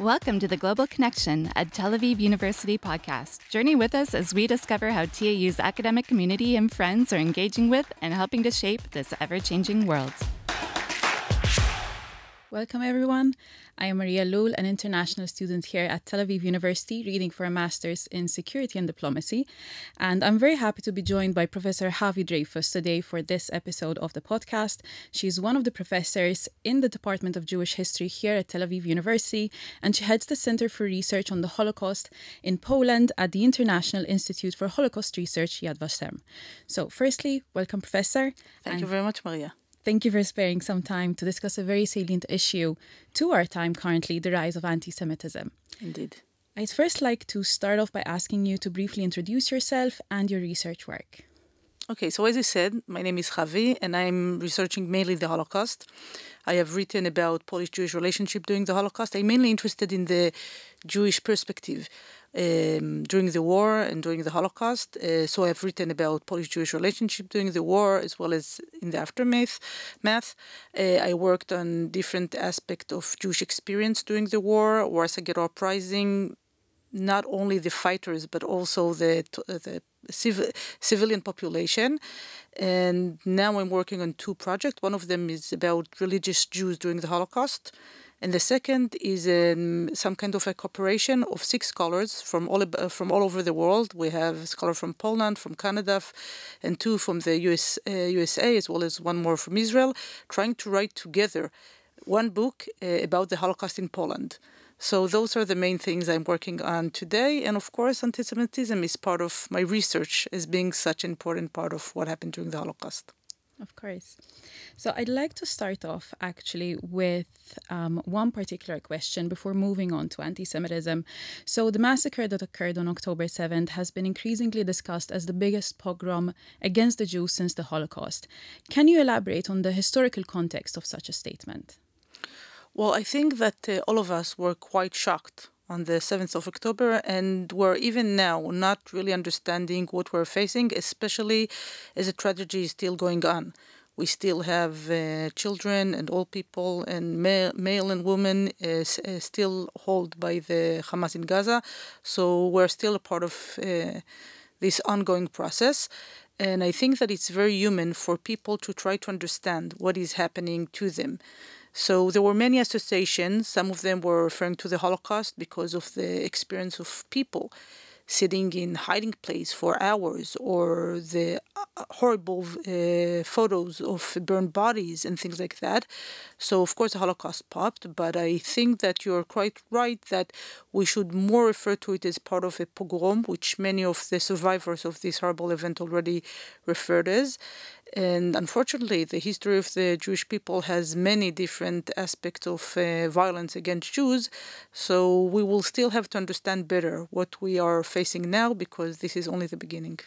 Welcome to the Global Connection, a Tel Aviv University podcast. Journey with us as we discover how TAU's academic community and friends are engaging with and helping to shape this ever changing world. Welcome, everyone. I am Maria Ellul, an international student here at Tel Aviv University, reading for a master's in security and diplomacy. And I'm very happy to be joined by Professor Havi Dreifuss today for this episode of the podcast. She's one of the professors in the Department of Jewish History here at Tel Aviv University, and she heads the Center for Research on the Holocaust in Poland at the International Institute for Holocaust Research, Yad Vashem. So, firstly, welcome, Professor. Thank you very much, Maria. Thank you for sparing some time to discuss a very salient issue to our time currently the rise of anti Semitism. Indeed. I'd first like to start off by asking you to briefly introduce yourself and your research work. Okay, so as you said, my name is Havi, and I'm researching mainly the Holocaust. I have written about Polish Jewish relationship during the Holocaust. I'm mainly interested in the Jewish perspective um, during the war and during the Holocaust. Uh, so I've written about Polish-Jewish relationship during the war as well as in the aftermath. Math. Uh, I worked on different aspects of Jewish experience during the war, Warsaw Ghetto Uprising, not only the fighters but also the the civil, civilian population. And now I'm working on two projects. One of them is about religious Jews during the Holocaust and the second is um, some kind of a cooperation of six scholars from all uh, from all over the world. We have a scholar from Poland, from Canada, and two from the US, uh, USA, as well as one more from Israel, trying to write together one book uh, about the Holocaust in Poland. So those are the main things I'm working on today. And of course, anti-Semitism is part of my research as being such an important part of what happened during the Holocaust. Of course. So I'd like to start off actually with um, one particular question before moving on to anti Semitism. So the massacre that occurred on October 7th has been increasingly discussed as the biggest pogrom against the Jews since the Holocaust. Can you elaborate on the historical context of such a statement? Well, I think that uh, all of us were quite shocked on the 7th of October, and we're even now not really understanding what we're facing, especially as a tragedy is still going on. We still have uh, children and old people and male, male and women uh, uh, still held by the Hamas in Gaza. So we're still a part of uh, this ongoing process. And I think that it's very human for people to try to understand what is happening to them. So there were many associations. Some of them were referring to the Holocaust because of the experience of people sitting in hiding place for hours or the uh, horrible uh, photos of burned bodies and things like that. So of course the Holocaust popped, but I think that you're quite right that we should more refer to it as part of a pogrom, which many of the survivors of this horrible event already referred as. And unfortunately, the history of the Jewish people has many different aspects of uh, violence against Jews. So we will still have to understand better what we are facing now because this is only the beginning.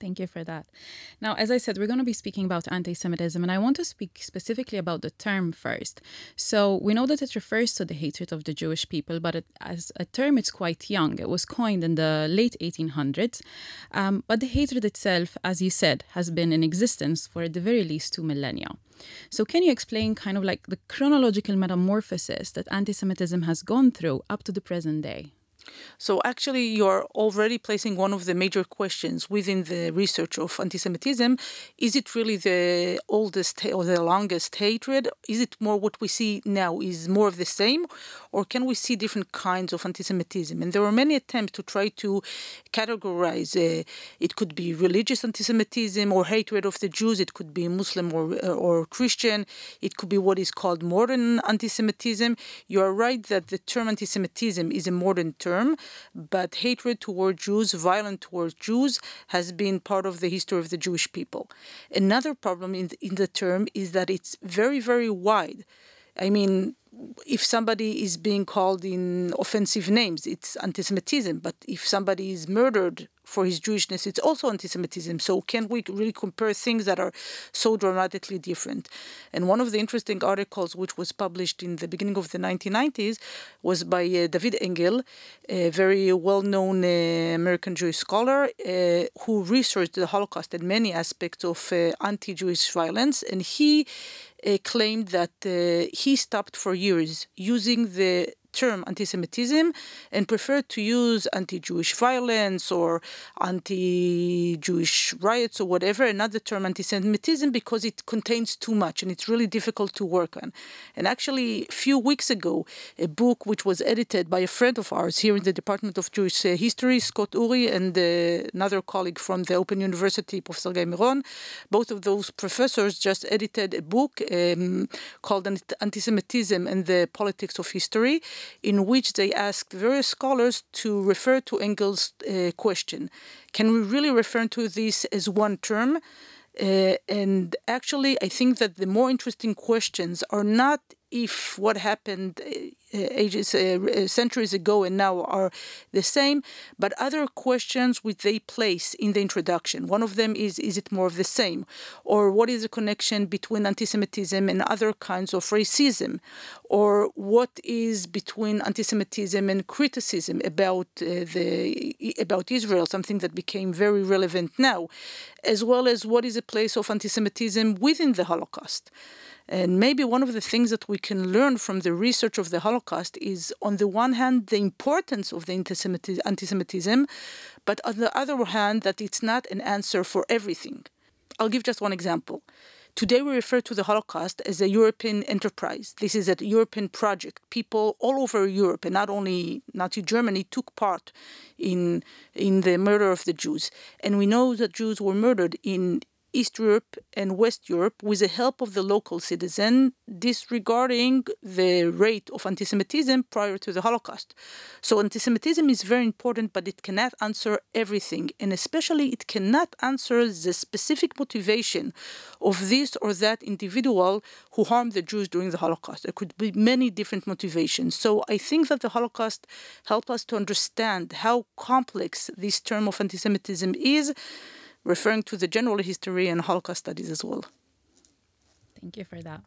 Thank you for that. Now, as I said, we're going to be speaking about anti Semitism, and I want to speak specifically about the term first. So, we know that it refers to the hatred of the Jewish people, but it, as a term, it's quite young. It was coined in the late 1800s. Um, but the hatred itself, as you said, has been in existence for at the very least two millennia. So, can you explain kind of like the chronological metamorphosis that anti Semitism has gone through up to the present day? So actually, you're already placing one of the major questions within the research of anti-Semitism. Is it really the oldest or the longest hatred? Is it more what we see now is more of the same? Or can we see different kinds of anti-Semitism? And there were many attempts to try to categorize. Uh, it could be religious anti-Semitism or hatred of the Jews. It could be Muslim or, uh, or Christian. It could be what is called modern anti-Semitism. You are right that the term anti-Semitism is a modern term term, but hatred toward Jews, violence towards Jews, has been part of the history of the Jewish people. Another problem in the, in the term is that it's very, very wide. I mean, if somebody is being called in offensive names, it's anti-Semitism. But if somebody is murdered for his Jewishness, it's also anti-Semitism. So can we really compare things that are so dramatically different? And one of the interesting articles, which was published in the beginning of the 1990s, was by uh, David Engel, a very well-known uh, American Jewish scholar uh, who researched the Holocaust and many aspects of uh, anti-Jewish violence, and he claimed that uh, he stopped for years using the term anti-Semitism and preferred to use anti-Jewish violence or anti-Jewish riots or whatever, another term anti-Semitism because it contains too much and it's really difficult to work on. And actually, a few weeks ago, a book which was edited by a friend of ours here in the Department of Jewish uh, History, Scott Ury, and uh, another colleague from the Open University, Professor Guy Miron, both of those professors just edited a book um, called Anti-Semitism and the Politics of History, in which they asked various scholars to refer to Engel's uh, question. Can we really refer to this as one term? Uh, and actually, I think that the more interesting questions are not if what happened uh, ages uh, centuries ago and now are the same but other questions which they place in the introduction. One of them is is it more of the same? Or what is the connection between anti-semitism and other kinds of racism? Or what is between anti-semitism and criticism about uh, the about Israel something that became very relevant now as well as what is the place of anti-semitism within the holocaust and maybe one of the things that we can learn from the research of the Holocaust is, on the one hand, the importance of the anti Semitism, but on the other hand, that it's not an answer for everything. I'll give just one example. Today, we refer to the Holocaust as a European enterprise. This is a European project. People all over Europe, and not only Nazi Germany, took part in, in the murder of the Jews. And we know that Jews were murdered in East Europe and West Europe with the help of the local citizen, disregarding the rate of anti Semitism prior to the Holocaust. So, anti Semitism is very important, but it cannot answer everything, and especially it cannot answer the specific motivation of this or that individual who harmed the Jews during the Holocaust. There could be many different motivations. So, I think that the Holocaust helped us to understand how complex this term of anti Semitism is referring to the general history and Holocaust studies as well. Thank you for that.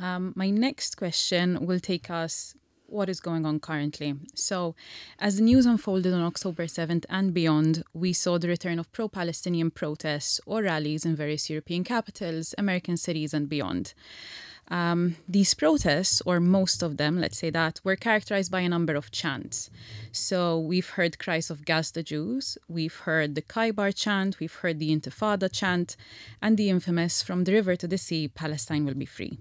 Um, my next question will take us what is going on currently. So, as the news unfolded on October 7th and beyond, we saw the return of pro Palestinian protests or rallies in various European capitals, American cities, and beyond. Um, these protests, or most of them, let's say that, were characterized by a number of chants. So we've heard cries of Gas the Jews, we've heard the Khaybar chant, we've heard the Intifada chant, and the infamous From the River to the Sea, Palestine will be free.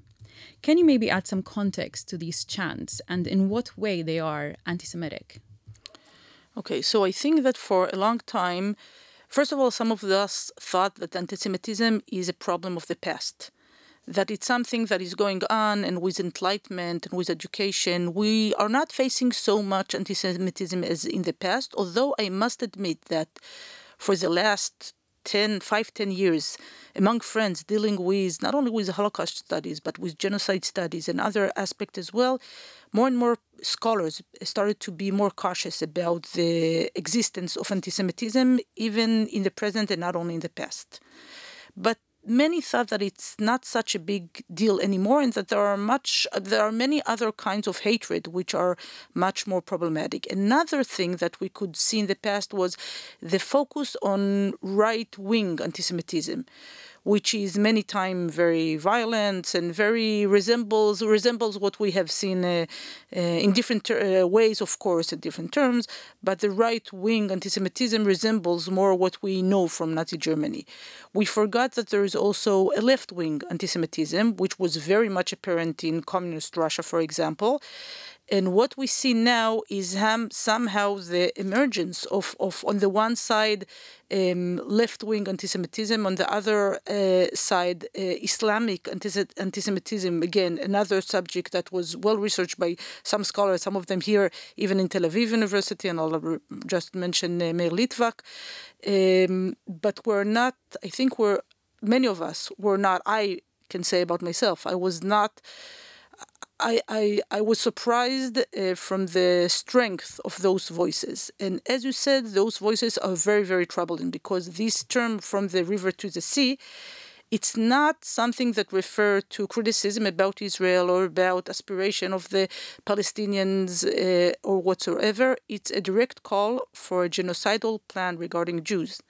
Can you maybe add some context to these chants and in what way they are anti Semitic? Okay, so I think that for a long time, first of all, some of us thought that anti Semitism is a problem of the past that it's something that is going on and with enlightenment and with education, we are not facing so much anti Semitism as in the past. Although I must admit that for the last 10, 5, 10 years, among friends dealing with not only with Holocaust studies, but with genocide studies and other aspects as well, more and more scholars started to be more cautious about the existence of anti Semitism, even in the present and not only in the past. But many thought that it's not such a big deal anymore and that there are much there are many other kinds of hatred which are much more problematic. Another thing that we could see in the past was the focus on right wing anti-semitism which is many times very violent and very resembles resembles what we have seen uh, uh, in different uh, ways, of course, at different terms. But the right wing anti-Semitism resembles more what we know from Nazi Germany. We forgot that there is also a left wing anti-Semitism, which was very much apparent in communist Russia, for example. And what we see now is um, somehow the emergence of, of on the one side, um, left wing anti Semitism, on the other uh, side, uh, Islamic anti Semitism. Again, another subject that was well researched by some scholars, some of them here, even in Tel Aviv University, and I'll just mention uh, Meir Litvak. Um, but we're not, I think we're, many of us were not, I can say about myself, I was not I, I, I was surprised uh, from the strength of those voices. And as you said, those voices are very, very troubling because this term from the river to the sea, it's not something that refer to criticism about Israel or about aspiration of the Palestinians uh, or whatsoever. It's a direct call for a genocidal plan regarding Jews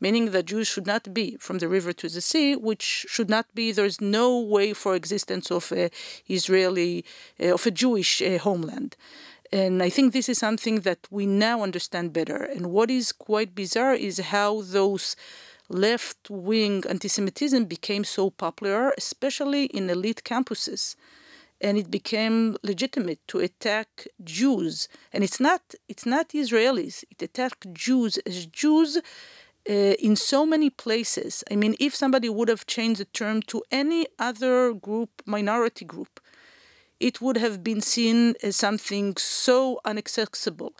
meaning that Jews should not be from the river to the sea, which should not be. There's no way for existence of a Israeli, uh, of a Jewish uh, homeland. And I think this is something that we now understand better. And what is quite bizarre is how those left wing anti Semitism became so popular, especially in elite campuses. And it became legitimate to attack Jews. And it's not, it's not Israelis, it attacked Jews as Jews. Uh, in so many places. I mean, if somebody would have changed the term to any other group, minority group, it would have been seen as something so inaccessible.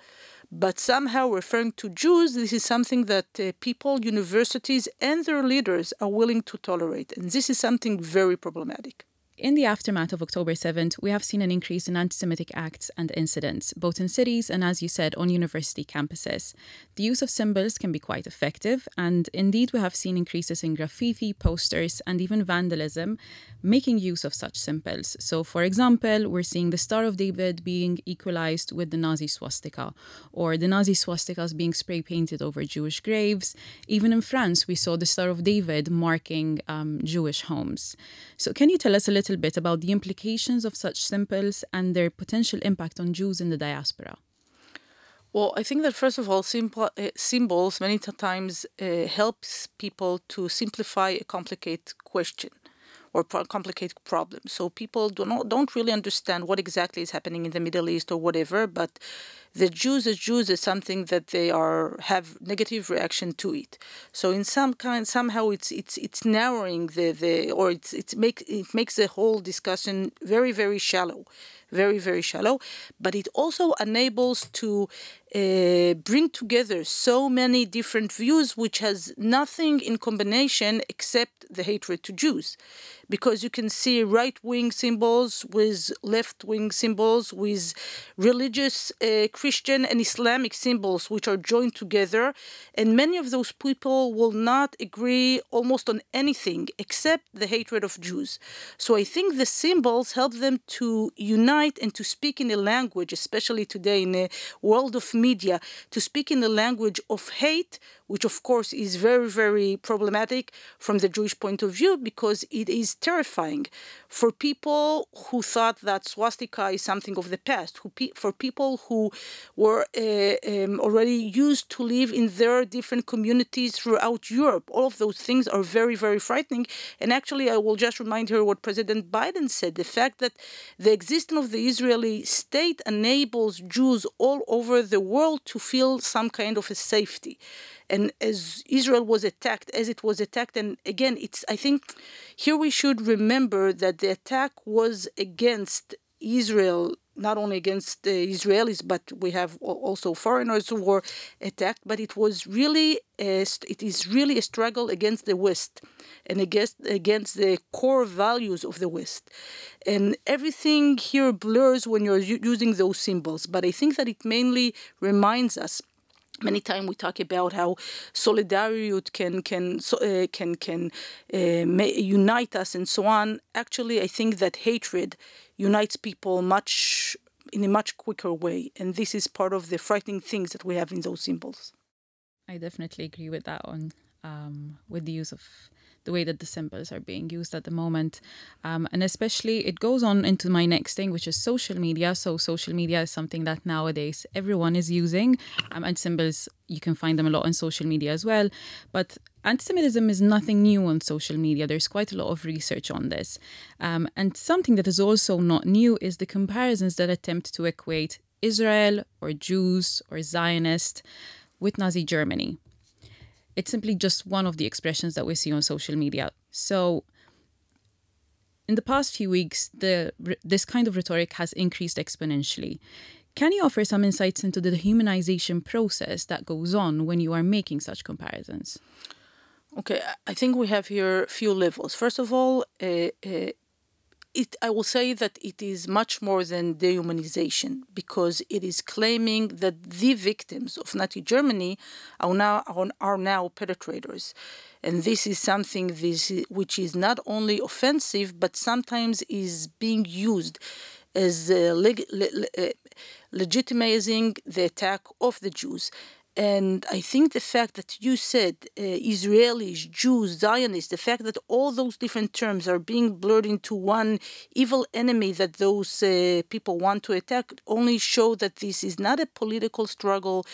But somehow, referring to Jews, this is something that uh, people, universities, and their leaders are willing to tolerate. And this is something very problematic. In the aftermath of October 7th, we have seen an increase in anti Semitic acts and incidents, both in cities and, as you said, on university campuses. The use of symbols can be quite effective, and indeed, we have seen increases in graffiti, posters, and even vandalism making use of such symbols. So, for example, we're seeing the Star of David being equalized with the Nazi swastika, or the Nazi swastikas being spray painted over Jewish graves. Even in France, we saw the Star of David marking um, Jewish homes. So, can you tell us a little bit about the implications of such symbols and their potential impact on Jews in the diaspora? Well, I think that first of all, simple, uh, symbols many times uh, helps people to simplify a complicated question or pro- complicated problem. So people do not don't really understand what exactly is happening in the Middle East or whatever, but the Jews as Jews is something that they are have negative reaction to it. So in some kind, somehow it's it's it's narrowing the the or it's it's make it makes the whole discussion very very shallow, very very shallow. But it also enables to uh, bring together so many different views, which has nothing in combination except the hatred to Jews, because you can see right wing symbols with left wing symbols with religious. Uh, Christian and Islamic symbols which are joined together, and many of those people will not agree almost on anything except the hatred of Jews. So I think the symbols help them to unite and to speak in a language, especially today in a world of media, to speak in the language of hate which of course is very, very problematic from the Jewish point of view because it is terrifying for people who thought that swastika is something of the past, who pe- for people who were uh, um, already used to live in their different communities throughout Europe. All of those things are very, very frightening. And actually, I will just remind her what President Biden said the fact that the existence of the Israeli state enables Jews all over the world to feel some kind of a safety and as Israel was attacked, as it was attacked, and again, it's I think here we should remember that the attack was against Israel, not only against the Israelis, but we have also foreigners who were attacked. But it was really a, it is really a struggle against the West and against against the core values of the West, and everything here blurs when you're using those symbols. But I think that it mainly reminds us Many times we talk about how solidarity can can uh, can can uh, unite us and so on. Actually, I think that hatred unites people much in a much quicker way, and this is part of the frightening things that we have in those symbols. I definitely agree with that one. Um, with the use of the way that the symbols are being used at the moment. Um, and especially, it goes on into my next thing, which is social media. So, social media is something that nowadays everyone is using, um, and symbols, you can find them a lot on social media as well. But anti Semitism is nothing new on social media. There's quite a lot of research on this. Um, and something that is also not new is the comparisons that attempt to equate Israel or Jews or Zionist with Nazi Germany. It's simply just one of the expressions that we see on social media. So, in the past few weeks, the this kind of rhetoric has increased exponentially. Can you offer some insights into the dehumanization process that goes on when you are making such comparisons? Okay, I think we have here a few levels. First of all, uh, uh, it, I will say that it is much more than dehumanization because it is claiming that the victims of Nazi Germany are now are now perpetrators, and this is something this which is not only offensive but sometimes is being used as uh, leg, le, uh, legitimizing the attack of the Jews. And I think the fact that you said uh, Israelis, Jews, Zionists, the fact that all those different terms are being blurred into one evil enemy that those uh, people want to attack only show that this is not a political struggle.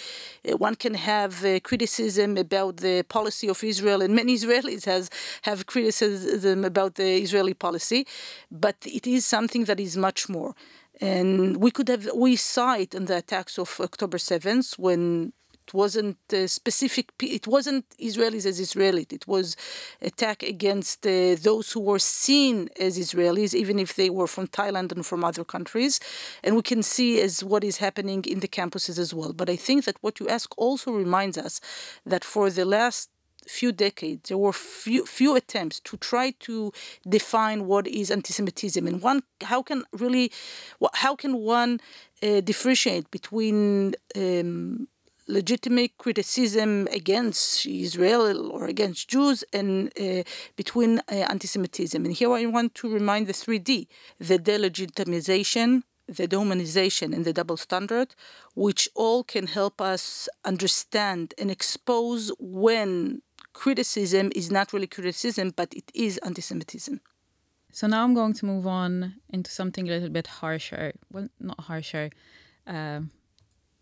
Uh, one can have uh, criticism about the policy of Israel, and many Israelis has have criticism about the Israeli policy, but it is something that is much more. And we could have we saw it in the attacks of October 7th when it wasn't a specific it wasn't israelis as israelis it was attack against uh, those who were seen as israelis even if they were from thailand and from other countries. And we can see as what is happening in the campuses as well. But i think that what you ask also reminds us that for the last few decades, there were few, few attempts to try to define what is anti-Semitism. And one how can really how can one uh, differentiate between um, legitimate criticism against Israel or against Jews and uh, between uh, anti-Semitism. And here I want to remind the 3D, the delegitimization, the dehumanization, and the double standard, which all can help us understand and expose when criticism is not really criticism, but it is anti-Semitism. So now I'm going to move on into something a little bit harsher. Well, not harsher. Uh,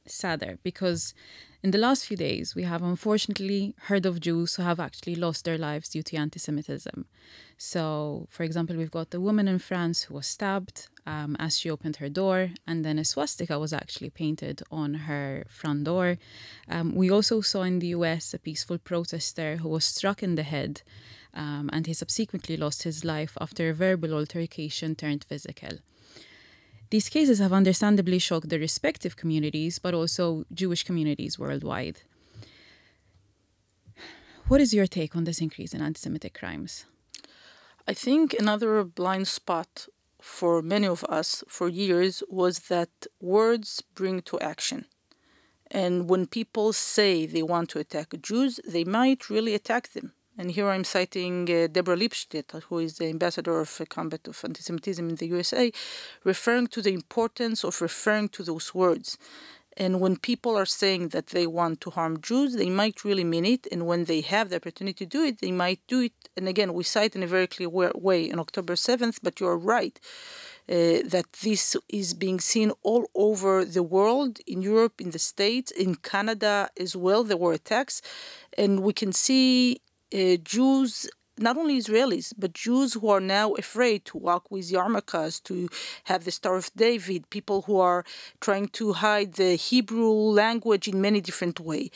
sadder because in the last few days we have unfortunately heard of Jews who have actually lost their lives due to anti Semitism. So, for example, we've got the woman in France who was stabbed um, as she opened her door, and then a swastika was actually painted on her front door. Um, we also saw in the US a peaceful protester who was struck in the head. Um, and he subsequently lost his life after a verbal altercation turned physical. These cases have understandably shocked the respective communities, but also Jewish communities worldwide. What is your take on this increase in anti Semitic crimes? I think another blind spot for many of us for years was that words bring to action. And when people say they want to attack Jews, they might really attack them. And here I'm citing uh, Deborah Lipstadt, who is the ambassador of uh, combat of anti-Semitism in the USA, referring to the importance of referring to those words. And when people are saying that they want to harm Jews, they might really mean it. And when they have the opportunity to do it, they might do it. And again, we cite in a very clear way on October 7th, but you're right. Uh, that this is being seen all over the world, in Europe, in the States, in Canada as well. There were attacks. And we can see uh, Jews not only Israelis, but Jews who are now afraid to walk with yarmulkes, to have the Star of David, people who are trying to hide the Hebrew language in many different ways.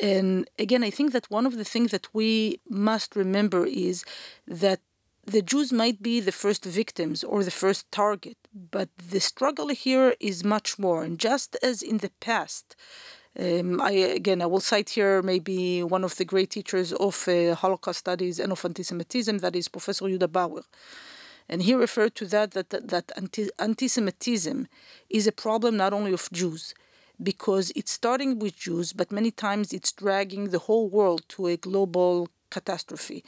And again, I think that one of the things that we must remember is that the Jews might be the first victims or the first target, but the struggle here is much more. And just as in the past, um, I again, I will cite here maybe one of the great teachers of uh, Holocaust studies and of anti-Semitism, that is Professor Yehuda Bauer, and he referred to that that that, that anti- anti-Semitism is a problem not only of Jews, because it's starting with Jews, but many times it's dragging the whole world to a global catastrophe.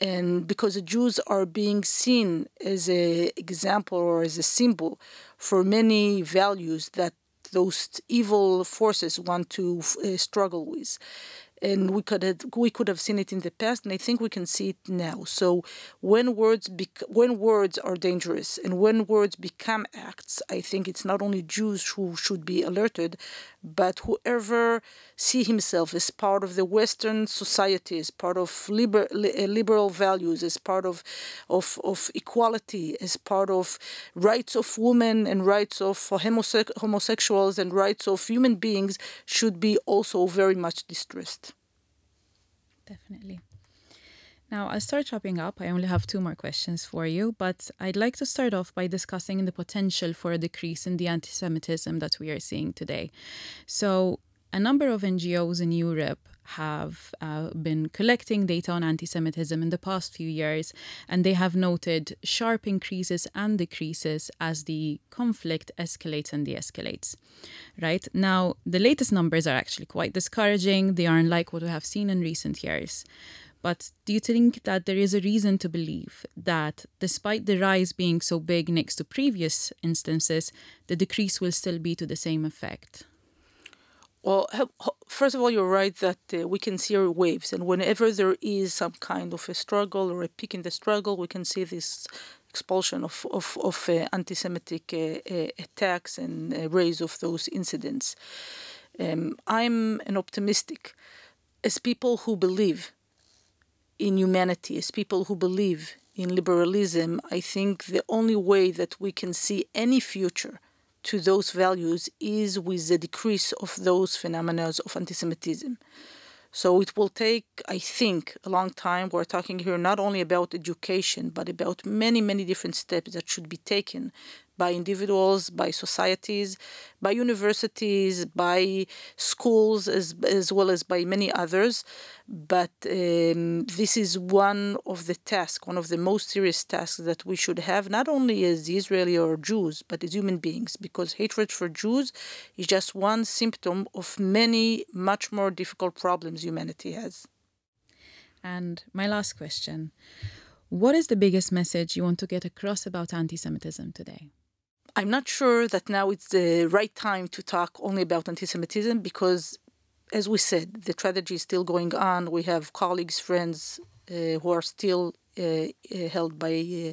And because the Jews are being seen as an example or as a symbol for many values that those evil forces want to uh, struggle with and we could have, we could have seen it in the past, and I think we can see it now. So when words when words are dangerous and when words become acts, I think it's not only Jews who should be alerted, but whoever see himself as part of the Western society, as part of liber- uh, liberal values, as part of, of of equality, as part of rights of women and rights of homose- homosexuals and rights of human beings, should be also very much distressed definitely. Now, I'll start wrapping up. I only have two more questions for you, but I'd like to start off by discussing the potential for a decrease in the anti Semitism that we are seeing today. So, a number of NGOs in Europe have uh, been collecting data on anti Semitism in the past few years, and they have noted sharp increases and decreases as the conflict escalates and de escalates. Right now, the latest numbers are actually quite discouraging. They aren't like what we have seen in recent years. But do you think that there is a reason to believe that despite the rise being so big next to previous instances, the decrease will still be to the same effect? Well, first of all, you're right that uh, we can see waves, and whenever there is some kind of a struggle or a peak in the struggle, we can see this expulsion of of, of uh, anti-Semitic uh, uh attacks and uh, rise of those incidents. Um, I'm an optimistic, as people who believe in humanity, as people who believe in liberalism. I think the only way that we can see any future to those values is with the decrease of those phenomena of anti-Semitism. So it will take, I think, a long time. We're talking here not only about education, but about many, many different steps that should be taken by individuals, by societies, by universities, by schools, as, as well as by many others. But um, this is one of the tasks, one of the most serious tasks that we should have, not only as Israeli or Jews, but as human beings, because hatred for Jews is just one symptom of many, much more difficult problems humanity has. And my last question. What is the biggest message you want to get across about anti Semitism today? I'm not sure that now it's the right time to talk only about anti Semitism because, as we said, the tragedy is still going on. We have colleagues, friends uh, who are still uh, uh held by, uh,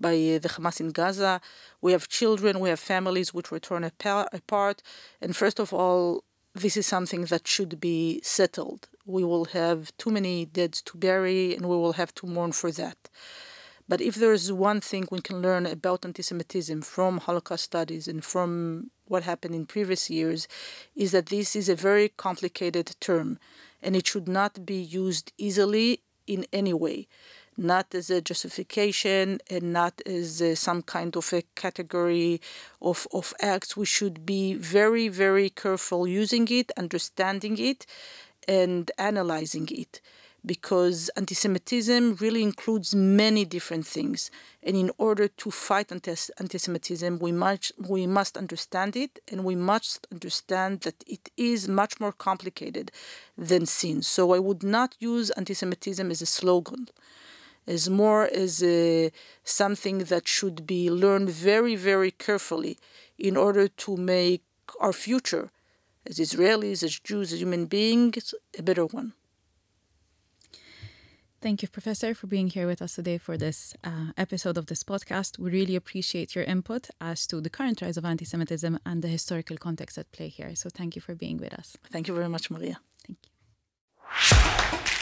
by uh, the Hamas in Gaza. We have children, we have families which were torn apart. And first of all, this is something that should be settled. We will have too many deads to bury, and we will have to mourn for that. But if there is one thing we can learn about anti Semitism from Holocaust studies and from what happened in previous years, is that this is a very complicated term and it should not be used easily in any way. Not as a justification and not as a, some kind of a category of, of acts. We should be very, very careful using it, understanding it, and analyzing it because anti Semitism really includes many different things. And in order to fight anti Semitism, we must, we must understand it and we must understand that it is much more complicated than sin. So I would not use anti Semitism as a slogan. As more as a, something that should be learned very, very carefully in order to make our future as Israelis, as Jews, as human beings, a better one. Thank you, Professor, for being here with us today for this uh, episode of this podcast. We really appreciate your input as to the current rise of anti Semitism and the historical context at play here. So thank you for being with us. Thank you very much, Maria. Thank you.